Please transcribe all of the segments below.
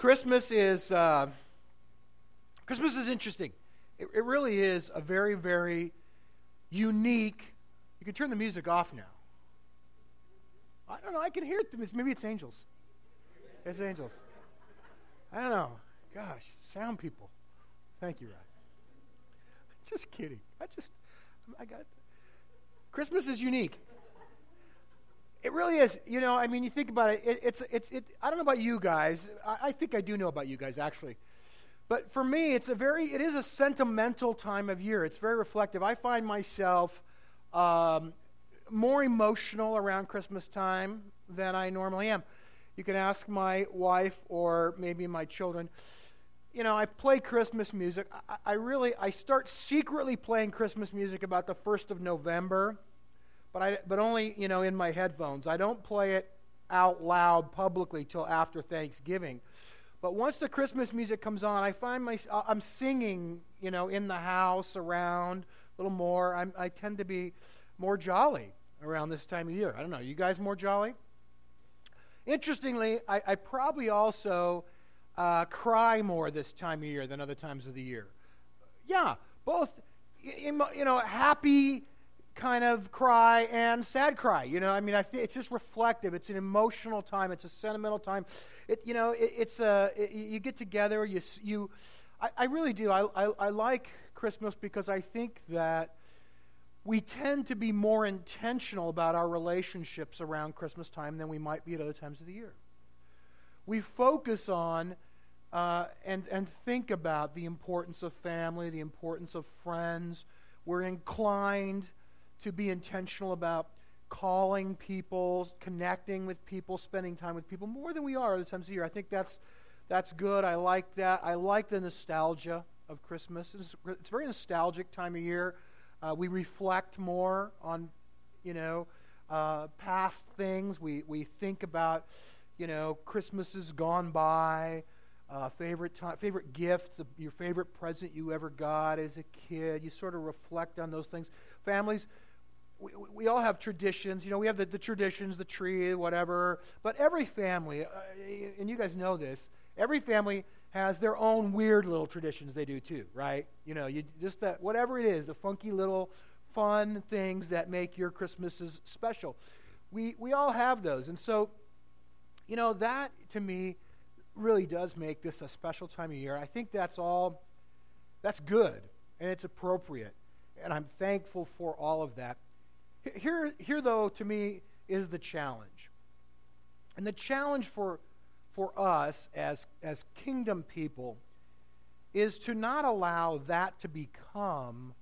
Christmas is uh, Christmas is interesting. It, it really is a very, very unique. You can turn the music off now. I don't know. I can hear it. Maybe it's angels. It's angels. I don't know. Gosh, sound people. Thank you, Rod. Just kidding. I just, I got. Christmas is unique. It really is. You know, I mean, you think about it. it it's, it's, it. I don't know about you guys. I, I think I do know about you guys, actually. But for me, it's a very, it is a sentimental time of year. It's very reflective. I find myself um, more emotional around Christmas time than I normally am. You can ask my wife or maybe my children. You know, I play Christmas music. I, I really, I start secretly playing Christmas music about the first of November but, I, but only, you know, in my headphones. I don't play it out loud publicly till after Thanksgiving. But once the Christmas music comes on, I find my, I'm singing, you know, in the house, around, a little more. I'm, I tend to be more jolly around this time of year. I don't know. You guys more jolly? Interestingly, I, I probably also uh, cry more this time of year than other times of the year. Yeah, both, you know, happy kind of cry and sad cry. You know, I mean, I think it's just reflective. It's an emotional time. It's a sentimental time. It, you know, it, it's a it, you get together. You you, I, I really do. I, I I like Christmas because I think that we tend to be more intentional about our relationships around Christmas time than we might be at other times of the year. We focus on. Uh, and, and think about the importance of family, the importance of friends. We're inclined to be intentional about calling people, connecting with people, spending time with people more than we are other times of year. I think that's that's good. I like that. I like the nostalgia of Christmas. It's, it's a very nostalgic time of year. Uh, we reflect more on, you know, uh, past things. We we think about, you know, Christmases gone by. Uh, favorite time, favorite gift, your favorite present you ever got as a kid. You sort of reflect on those things. Families, we, we all have traditions. You know, we have the, the traditions, the tree, whatever. But every family, uh, and you guys know this, every family has their own weird little traditions they do too, right? You know, you just that whatever it is, the funky little fun things that make your Christmases special. We we all have those. And so, you know, that to me really does make this a special time of year. I think that's all that's good and it's appropriate. And I'm thankful for all of that. Here, here, though, to me, is the challenge. And the challenge for, for us as, as kingdom people is to not allow that to become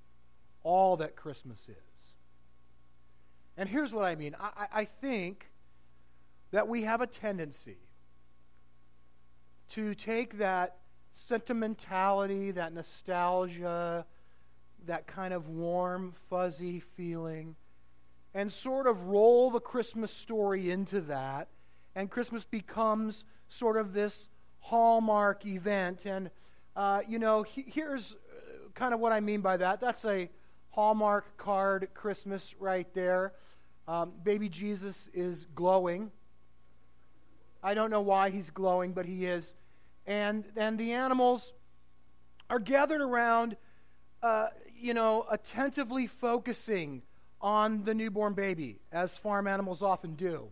all that Christmas is. And here's what I mean I, I think that we have a tendency to take that sentimentality, that nostalgia, that kind of warm, fuzzy feeling and sort of roll the Christmas story into that. And Christmas becomes sort of this hallmark event. And, uh, you know, he, here's uh, kind of what I mean by that. That's a Hallmark card Christmas right there. Um, baby Jesus is glowing. I don't know why he's glowing, but he is. And, and the animals are gathered around, uh, you know, attentively focusing on the newborn baby, as farm animals often do.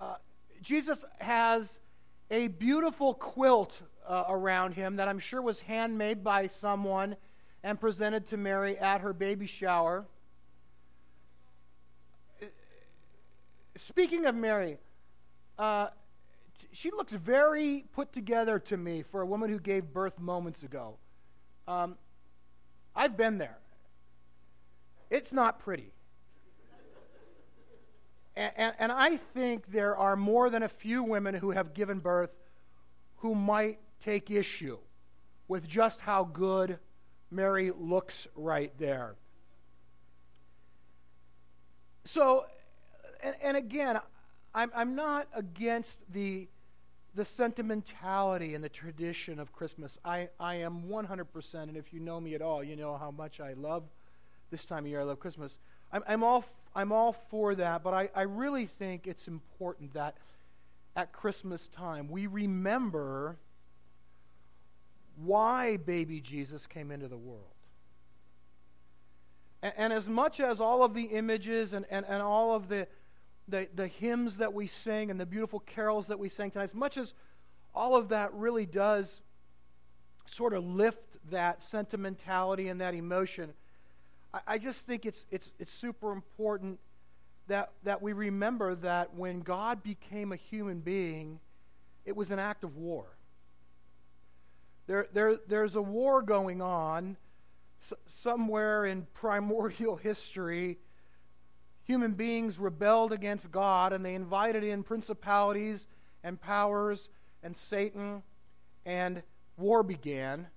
Uh, Jesus has a beautiful quilt uh, around him that I'm sure was handmade by someone and presented to Mary at her baby shower. Speaking of Mary, uh, she looks very put together to me for a woman who gave birth moments ago. Um, I've been there. It's not pretty. And, and, and, I think there are more than a few women who have given birth who might take issue with just how good Mary looks right there. So, and, and again, I'm, I'm not against the, the sentimentality and the tradition of Christmas. I, I am 100%, and if you know me at all, you know how much I love this time of year. I love Christmas. I'm, I'm, all, I'm all for that, but I, I really think it's important that at Christmas time, we remember why baby Jesus came into the world. And, as much as all of the images and, and, and all of the, the, the hymns that we sing and the beautiful carols that we sang tonight, as much as all of that really does sort of lift that sentimentality and that emotion, I, just think it's, it's, it's super important that, that we remember that when God became a human being, it was an act of war. There, there, there's a war going on somewhere in primordial history. Human beings rebelled against God and they invited in principalities and powers and Satan, and war began.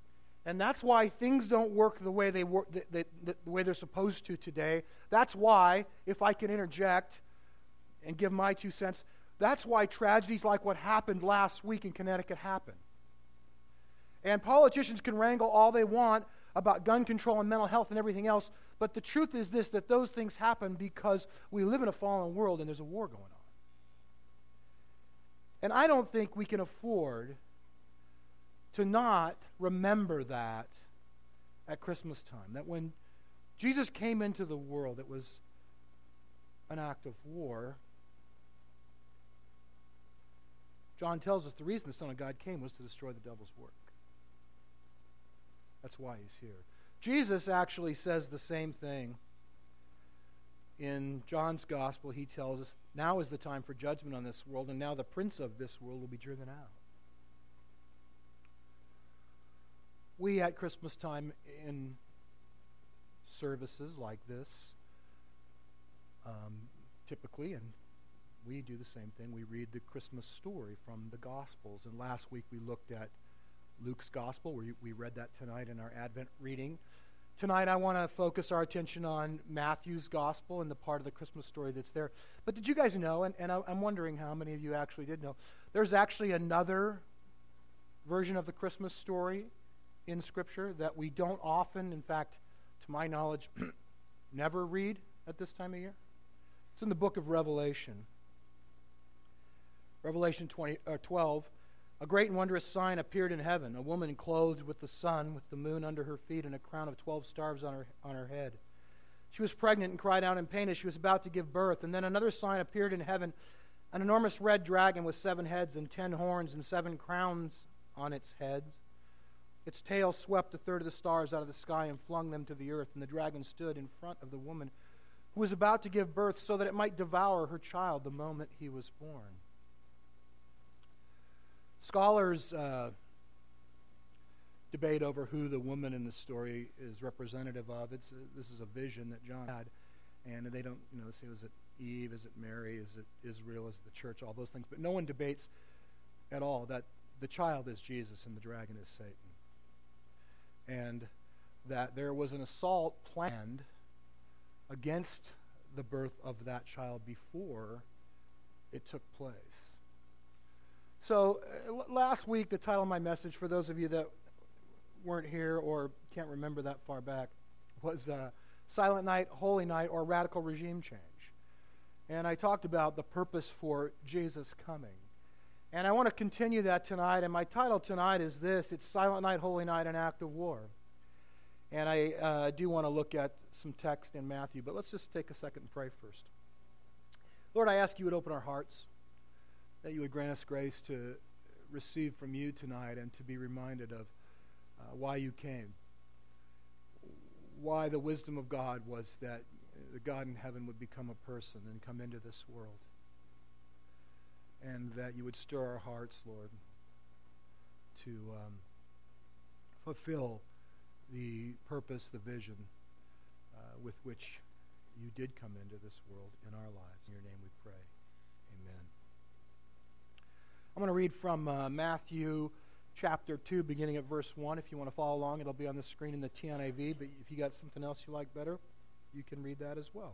And that's why things don't work the way they work, the, the, the, way they're supposed to today. That's why, if I can interject and give my two cents, that's why tragedies like what happened last week in Connecticut happen. And politicians can wrangle all they want about gun control and mental health and everything else, but the truth is this that those things happen because we live in a fallen world and there's a war going on. And I don't think we can afford to not remember that at Christmas time. That when Jesus came into the world, it was an act of war. John tells us the reason the Son of God came was to destroy the devil's work. That's why he's here. Jesus actually says the same thing. In John's gospel, he tells us, Now is the time for judgment on this world, and now the prince of this world will be driven out. We at Christmas time in services like this, um, typically, and we do the same thing, we read the Christmas story from the Gospels. And last week we looked at Luke's Gospel. We, we read that tonight in our Advent reading. Tonight, I want to focus our attention on Matthew's Gospel and the part of the Christmas story that's there. But did you guys know, and, and I, I'm wondering how many of you actually did know, there's actually another version of the Christmas story in Scripture that we don't often, in fact, to my knowledge, never read at this time of year? It's in the book of Revelation. Revelation 20, uh, 12 a great and wondrous sign appeared in heaven a woman clothed with the sun, with the moon under her feet, and a crown of 12 stars on her, on her head. She was pregnant and cried out in pain as she was about to give birth. And then another sign appeared in heaven an enormous red dragon with seven heads and ten horns and seven crowns on its heads. Its tail swept a third of the stars out of the sky and flung them to the earth. And the dragon stood in front of the woman who was about to give birth so that it might devour her child the moment he was born. Scholars uh, debate over who the woman in the story is representative of. It's a, this is a vision that John had, and they don't, you know, say, is it Eve? Is it Mary? Is it Israel? Is it the church? All those things. But no one debates at all that the child is Jesus and the dragon is Satan. And that there was an assault planned against the birth of that child before it took place. So, uh, last week, the title of my message, for those of you that weren't here or can't remember that far back, was uh, Silent Night, Holy Night, or Radical Regime Change. And I talked about the purpose for Jesus coming. And I want to continue that tonight. And my title tonight is this it's Silent Night, Holy Night, an Act of War. And I uh, do want to look at some text in Matthew, but let's just take a second and pray first. Lord, I ask you would open our hearts that you would grant us grace to receive from you tonight and to be reminded of uh, why you came. Why the wisdom of God was that the God in heaven would become a person and come into this world. And that you would stir our hearts, Lord, to um, fulfill the purpose, the vision uh, with which you did come into this world in our lives. In your name we pray. Amen. I'm going to read from uh, Matthew chapter 2, beginning at verse 1. If you want to follow along, it'll be on the screen in the TNIV. But if you got something else you like better, you can read that as well.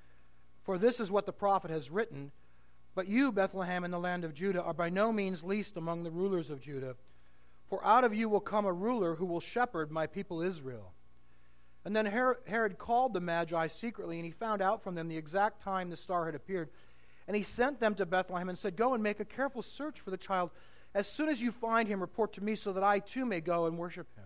For this is what the prophet has written But you, Bethlehem, in the land of Judah, are by no means least among the rulers of Judah. For out of you will come a ruler who will shepherd my people Israel. And then Herod called the Magi secretly, and he found out from them the exact time the star had appeared. And he sent them to Bethlehem and said, Go and make a careful search for the child. As soon as you find him, report to me so that I too may go and worship him.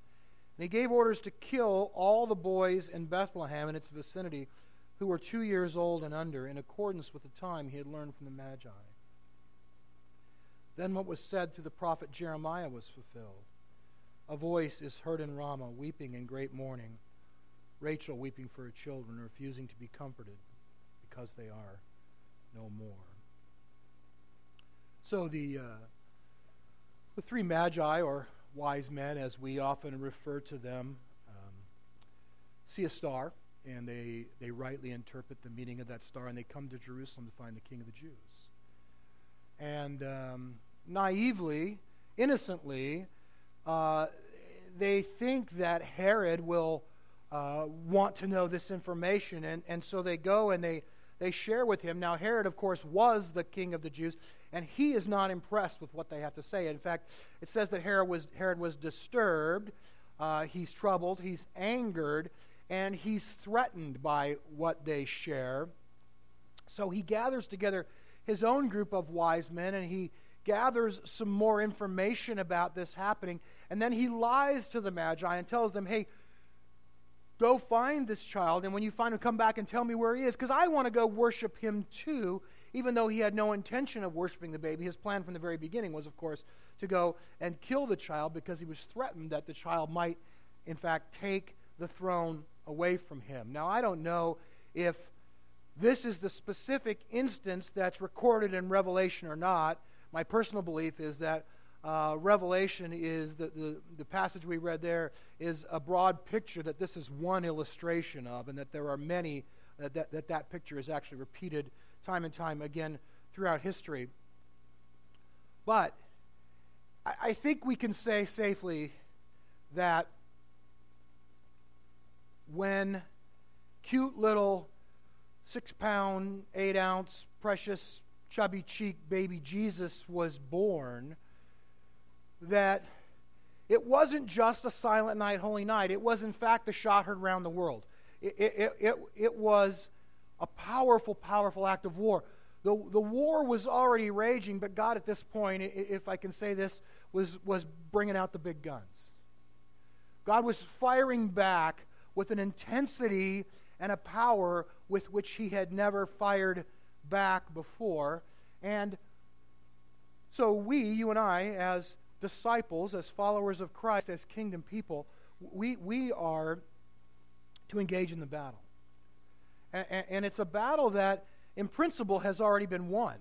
he gave orders to kill all the boys in Bethlehem and its vicinity who were two years old and under, in accordance with the time he had learned from the Magi. Then what was said through the prophet Jeremiah was fulfilled. A voice is heard in Ramah, weeping in great mourning, Rachel weeping for her children, refusing to be comforted because they are no more. So the, uh, the three magi, or wise men, as we often refer to them, um, see a star, and they, they rightly interpret the meaning of that star, and they come to Jerusalem to find the King of the Jews. And um, naively, innocently, uh, they think that Herod will uh, want to know this information, and, and so they go and they, they share with him. Now, Herod, of course, was the king of the Jews, and he is not impressed with what they have to say. In fact, it says that Herod was, Herod was disturbed, uh, he's troubled, he's angered, and he's threatened by what they share. So he gathers together his own group of wise men and he gathers some more information about this happening. And then he lies to the Magi and tells them, hey, go find this child. And when you find him, come back and tell me where he is because I want to go worship him too even though he had no intention of worshiping the baby, his plan from the very beginning was, of course, to go and kill the child because he was threatened that the child might, in fact, take the throne away from him. Now, I don't know if this is the specific instance that's recorded in Revelation or not. My personal belief is that uh, Revelation is the, the, the passage we read there is a broad picture that this is one illustration of, and that there are many uh, that, that that picture is actually repeated time and time again throughout history. But I, I think we can say safely that when cute little six pound, eight ounce, precious, chubby cheek baby Jesus was born, that it wasn't just a silent night, holy night. It was, in fact, the shot heard around the world. It, it, it, it was a powerful, powerful act of war. The, the war was already raging, but God, at this point, if I can say this, was, was bringing out the big guns. God was firing back with an intensity and a power with which he had never fired back before. And so, we, you and I, as disciples, as followers of Christ, as kingdom people, we, we are to engage in the battle. And, and it's a battle that, in principle, has already been won.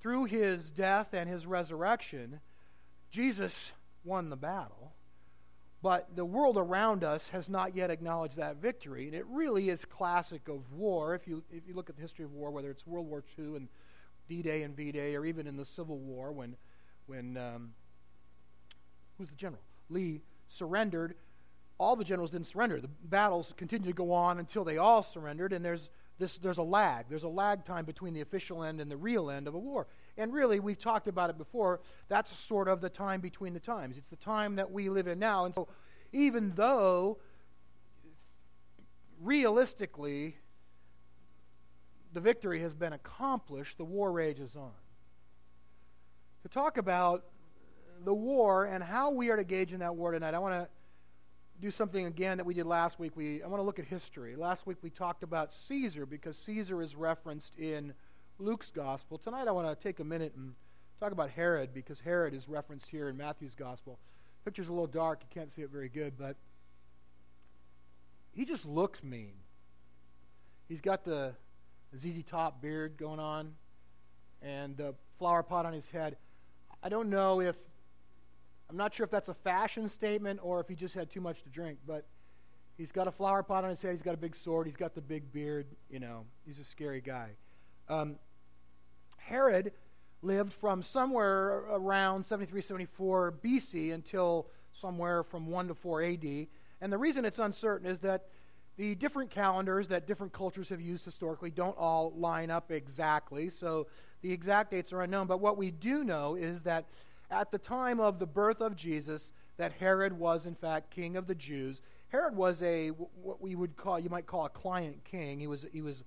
Through his death and his resurrection, Jesus won the battle. But the world around us has not yet acknowledged that victory. And it really is classic of war. If you, if you look at the history of war, whether it's World War II and D Day and V Day, or even in the Civil War, when, when um, who's the general? Lee surrendered all the generals didn't surrender. The battles continued to go on until they all surrendered, and there's this, there's a lag. There's a lag time between the official end and the real end of a war. And really, we've talked about it before. That's sort of the time between the times. It's the time that we live in now. And so, even though realistically the victory has been accomplished, the war rages on. To talk about the war and how we are to in that war tonight, I want to do something again that we did last week. We, I want to look at history. Last week we talked about Caesar because Caesar is referenced in Luke's gospel. Tonight I want to take a minute and talk about Herod because Herod is referenced here in Matthew's gospel. Picture's a little dark, you can't see it very good, but he just looks mean. He's got the ZZ Top beard going on and the flower pot on his head. I don't know if I'm not sure if that's a fashion statement or if he just had too much to drink, but he's got a flower pot on his head. He's got a big sword. He's got the big beard. You know, he's a scary guy. Um, Herod lived from somewhere around 73, 74 BC until somewhere from 1 to 4 AD. And the reason it's uncertain is that the different calendars that different cultures have used historically don't all line up exactly. So the exact dates are unknown. But what we do know is that at the time of the birth of Jesus that Herod was, in fact, king of the Jews. Herod was a what we would call you might call a client king. He was he was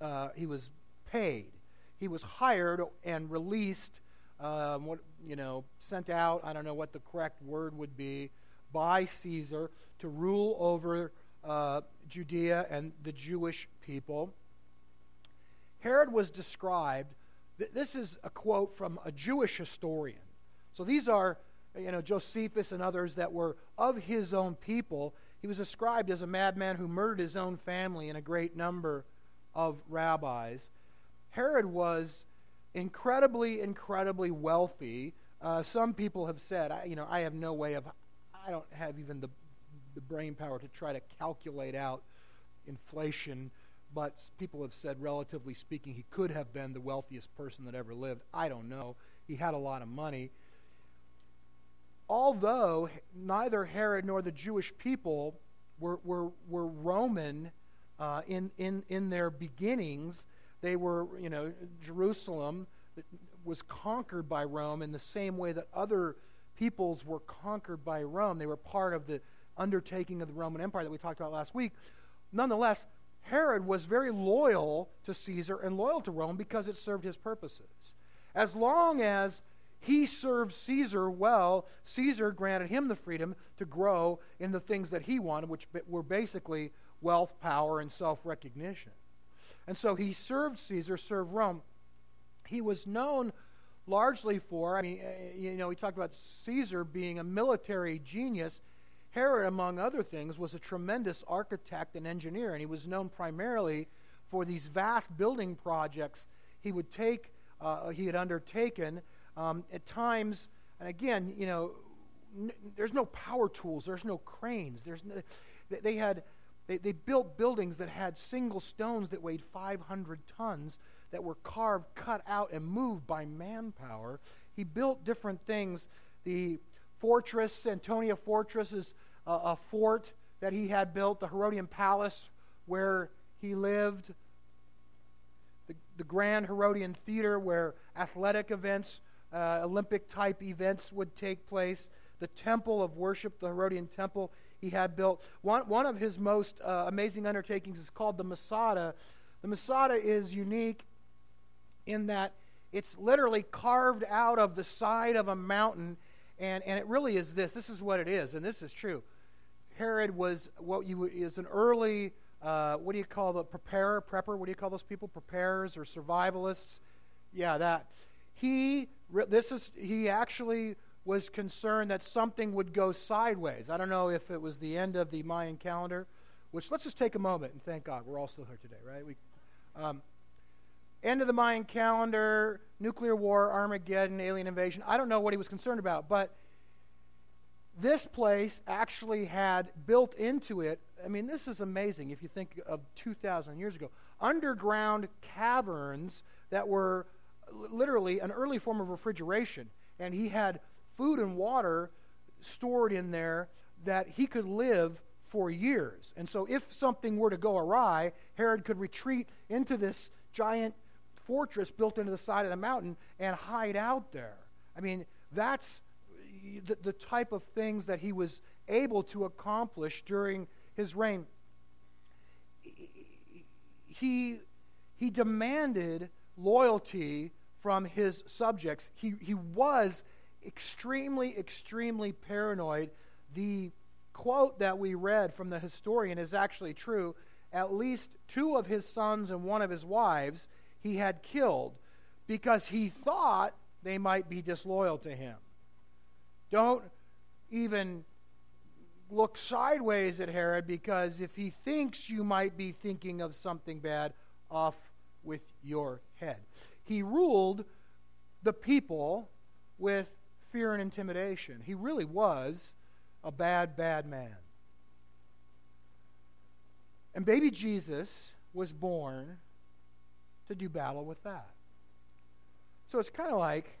uh, he was paid. He was hired and released. Um, what you know, sent out. I don't know what the correct word would be by Caesar to rule over uh, Judea and the Jewish people. Herod was described. Th- this is a quote from a Jewish historian. So these are, you know, Josephus and others that were of his own people. He was described as a madman who murdered his own family and a great number of rabbis. Herod was incredibly, incredibly wealthy. Uh, some people have said, I, you know, I have no way of, I don't have even the, the brain power to try to calculate out inflation, but people have said, relatively speaking, he could have been the wealthiest person that ever lived. I don't know. He had a lot of money although neither Herod nor the Jewish people were, were, were Roman uh, in, in, in their beginnings, they were, you know, Jerusalem was conquered by Rome in the same way that other peoples were conquered by Rome. They were part of the undertaking of the Roman Empire that we talked about last week. Nonetheless, Herod was very loyal to Caesar and loyal to Rome because it served his purposes. As long as he served Caesar well. Caesar granted him the freedom to grow in the things that he wanted, which were basically wealth, power, and self recognition. And so he served Caesar, served Rome. He was known largely for, I mean, eh, you know, we talked about Caesar being a military genius. Herod, among other things, was a tremendous architect and engineer, and he was known primarily for these vast building projects he would take, uh, he had undertaken um, at times, and again, you know, n- there's no power tools, there's no cranes. There's no, they had they, they built buildings that had single stones that weighed 500 tons that were carved, cut out, and moved by manpower. He built different things. The fortress, Antonia Fortress, is a, a fort that he had built. The Herodian Palace, where he lived. The, the Grand Herodian Theater, where athletic events uh, Olympic type events would take place. The temple of worship, the Herodian temple, he had built. One, one of his most uh, amazing undertakings is called the Masada. The Masada is unique in that it's literally carved out of the side of a mountain, and, and it really is this. This is what it is, and this is true. Herod was what you is an early uh, what do you call the preparer, prepper? What do you call those people? Preparers or survivalists? Yeah, that. He this is he actually was concerned that something would go sideways. I don't know if it was the end of the Mayan calendar, which let's just take a moment and thank God we're all still here today, right? We, um, end of the Mayan calendar, nuclear war, Armageddon, alien invasion. I don't know what he was concerned about, but this place actually had built into it. I mean, this is amazing if you think of 2,000 years ago. Underground caverns that were literally an early form of refrigeration. And he had food and water stored in there that he could live for years. And so, if something were to go awry, Herod could retreat into this giant fortress built into the side of the mountain and hide out there. I mean, that's the, the type of things that he was able to accomplish during his reign. He, he demanded loyalty from his subjects. He, he was extremely, extremely paranoid. The quote that we read from the historian is actually true. At least two of his sons and one of his wives he had killed because he thought they might be disloyal to him. Don't even look sideways at Herod because if he thinks you might be thinking of something bad, off with your head. He ruled the people with fear and intimidation. He really was a bad, bad man. And baby Jesus was born do battle with that. So it's kind of like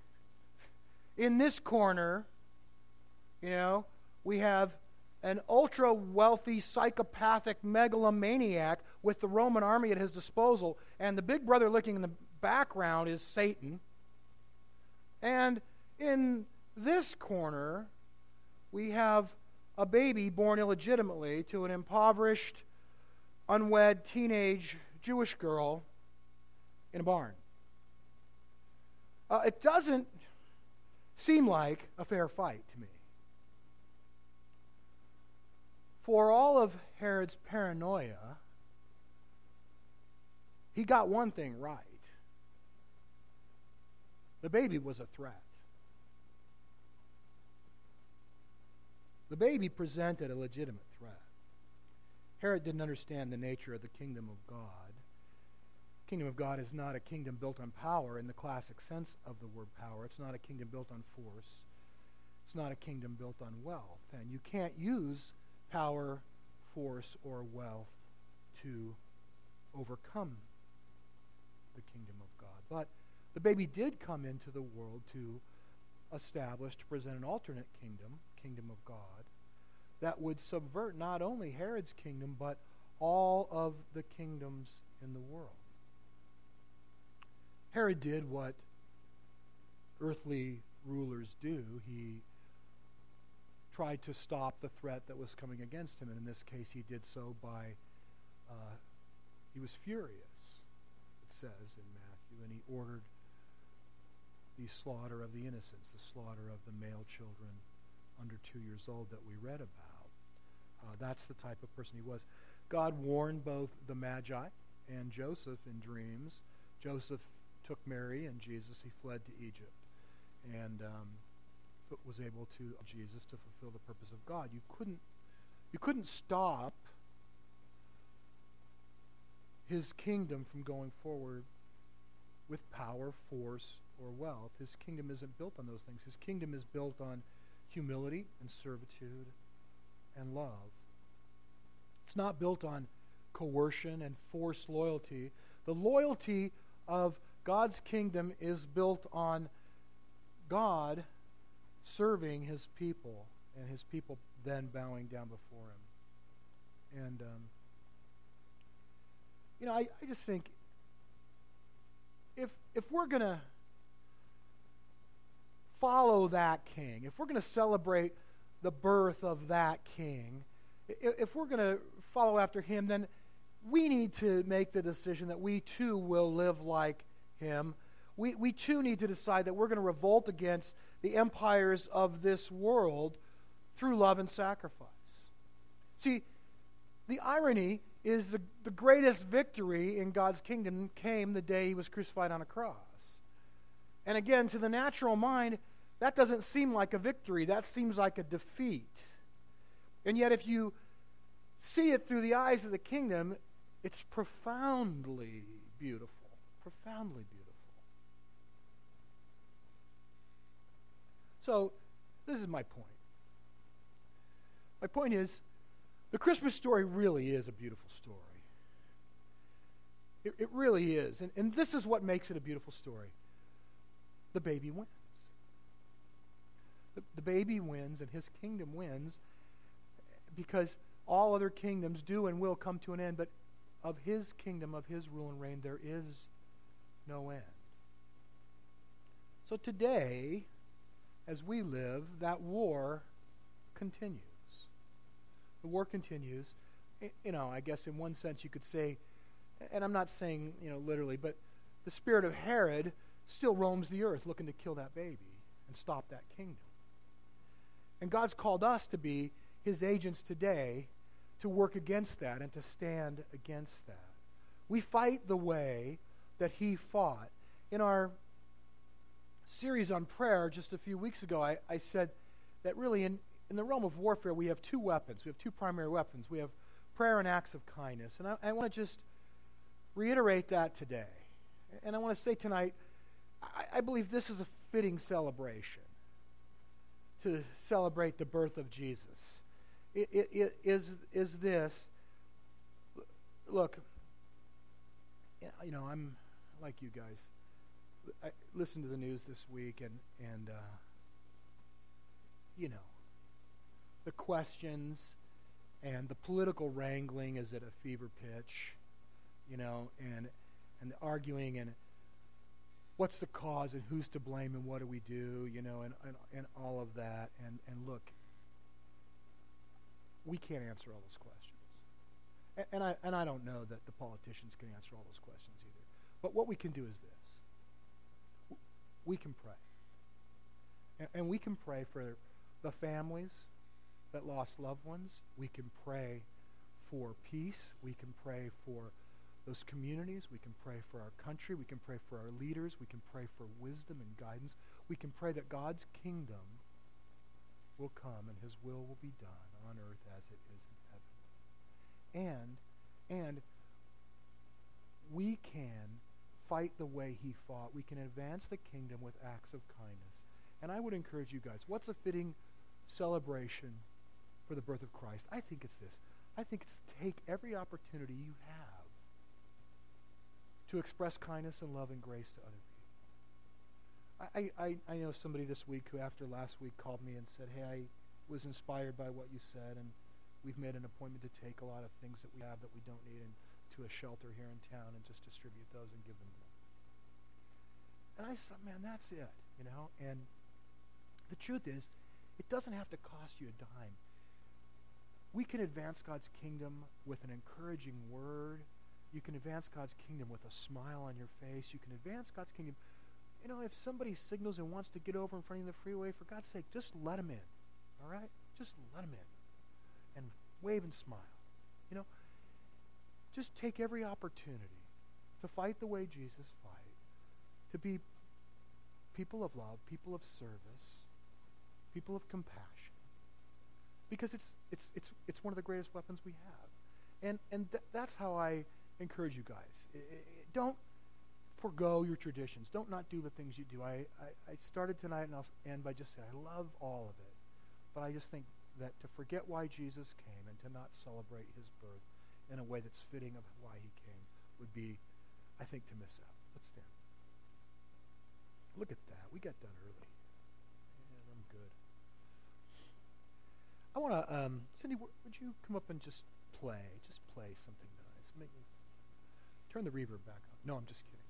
in this corner, you know, we have an ultra wealthy, psychopathic megalomaniac with the Roman army at his disposal, and the big brother looking in the background is Satan. And in this corner, we have a baby born illegitimately to an impoverished, unwed teenage Jewish girl in a barn. Uh, it doesn't seem like a fair fight to me. For all of Herod's paranoia, he got one thing right. The baby was a threat. The baby presented a legitimate threat. Herod didn't understand the nature of the kingdom of God. Kingdom of God is not a kingdom built on power in the classic sense of the word power. It's not a kingdom built on force. It's not a kingdom built on wealth. And you can't use power, force, or wealth to overcome the kingdom of God. But the baby did come into the world to establish, to present an alternate kingdom, kingdom of God, that would subvert not only Herod's kingdom, but all of the kingdoms in the world. Herod did what earthly rulers do. He tried to stop the threat that was coming against him. And in this case, he did so by, uh, he was furious, it says in Matthew, and he ordered the slaughter of the innocents, the slaughter of the male children under two years old that we read about. Uh, that's the type of person he was. God warned both the Magi and Joseph in dreams. Joseph took Mary and Jesus, he fled to Egypt. And um, was able to Jesus to fulfill the purpose of God. You couldn't you couldn't stop his kingdom from going forward with power, force, or wealth. His kingdom isn't built on those things. His kingdom is built on humility and servitude and love. It's not built on coercion and forced loyalty. The loyalty of God's kingdom is built on God serving his people, and his people then bowing down before him. And, um, you know, I, I just think if, if we're going to follow that king, if we're going to celebrate the birth of that king, if, if we're going to follow after him, then we need to make the decision that we too will live like him. We, we too need to decide that we're going to revolt against the empires of this world through love and sacrifice. See, the irony is the, the greatest victory in God's kingdom came the day he was crucified on a cross. And again, to the natural mind, that doesn't seem like a victory. That seems like a defeat. And yet, if you see it through the eyes of the kingdom, it's profoundly beautiful. Profoundly beautiful. So, this is my point. My point is the Christmas story really is a beautiful story. It, it really is. And, and this is what makes it a beautiful story the baby wins. The, the baby wins, and his kingdom wins because all other kingdoms do and will come to an end, but of his kingdom, of his rule and reign, there is no end. So today, as we live, that war continues. The war continues. You know, I guess in one sense you could say, and I'm not saying, you know, literally, but the spirit of Herod still roams the earth looking to kill that baby and stop that kingdom. And God's called us to be his agents today to work against that and to stand against that. We fight the way that he fought. In our series on prayer just a few weeks ago, I, I said that really in, in the realm of warfare, we have two weapons. We have two primary weapons. We have prayer and acts of kindness. And I, I want to just reiterate that today. And I want to say tonight, I, I believe this is a fitting celebration to celebrate the birth of Jesus. It, it, it is, is this look, you know, I'm like you guys. I listened to the news this week, and and uh, you know, the questions and the political wrangling is at a fever pitch, you know, and and the arguing and what's the cause and who's to blame and what do we do, you know, and and, and all of that. And and look, we can't answer all those questions, and, and I and I don't know that the politicians can answer all those questions. But what we can do is this we can pray. And, we can pray for the families that lost loved ones. We can pray for peace. We can pray for those communities. We can pray for our country. We can pray for our leaders. We can pray for wisdom and guidance. We can pray that God's kingdom will come and his will will be done on earth as it is in heaven. And and we can fight the way he fought. We can advance the kingdom with acts of kindness. And I would encourage you guys, what's a fitting celebration for the birth of Christ? I think it's this. I think it's to take every opportunity you have to express kindness and love and grace to other people. I, I, I know somebody this week who, after last week, called me and said, Hey, I was inspired by what you said, and we've made an appointment to take a lot of things that we have that we don't need and to a shelter here in town and just distribute those and give them to and I thought, man, that's it, you know? And the truth is, it doesn't have to cost you a dime. We can advance God's kingdom with an encouraging word. You can advance God's kingdom with a smile on your face. You can advance God's kingdom. You know, if somebody signals and wants to get over in front of the freeway, for God's sake, just let them in. All right? Just let them in. And wave and smile. You know, just take every opportunity to fight the way Jesus fight, to be people of love, people of service, people of compassion. Because it's, it's, it's, it's one of the greatest weapons we have. And, and th- that's how I encourage you guys. I, I, don't forego your traditions. Don't not do the things you do. I, I, I started tonight and I'll end by just saying I love all of it. But I just think that to forget why Jesus came and to not celebrate his birth in a way that's fitting of why he came would be, I think, to miss out. Let's stand. Look at that. We got done early. Man, I'm good. I want to, um, Cindy, w- would you come up and just play? Just play something nice. Make me turn the reverb back up. No, I'm just kidding.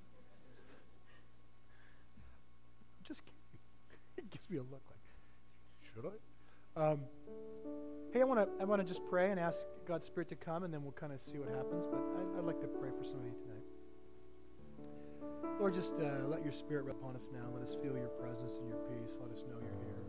just kidding. it gives me a look like, should I? Um, hey, I want to I want to just pray and ask God's Spirit to come, and then we'll kind of see what happens. But I, I'd like to pray for some of you tonight. Lord, just uh, let your spirit upon us now. Let us feel your presence and your peace. Let us know you're here.